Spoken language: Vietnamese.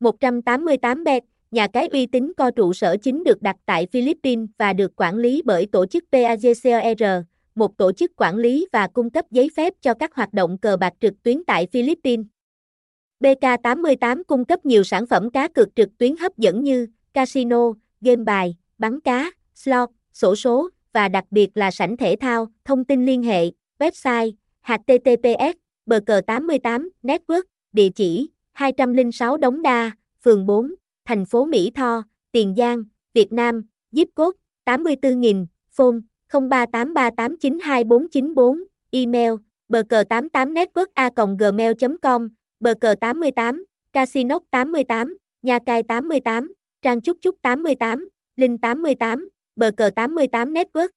188 bet, nhà cái uy tín co trụ sở chính được đặt tại Philippines và được quản lý bởi tổ chức PAGCOR, một tổ chức quản lý và cung cấp giấy phép cho các hoạt động cờ bạc trực tuyến tại Philippines. BK88 cung cấp nhiều sản phẩm cá cược trực tuyến hấp dẫn như casino, game bài, bắn cá, slot, sổ số và đặc biệt là sảnh thể thao. Thông tin liên hệ, website https bờ cờ 88 network, địa chỉ 206 Đống Đa, phường 4, thành phố Mỹ Tho, Tiền Giang, Việt Nam, zip code 84.000, phone 0383892494, email bờ cờ 88 network a gmail.com, bờ cờ 88, casino 88, nhà cai 88, trang trúc trúc 88, linh 88, bờ cờ 88 network.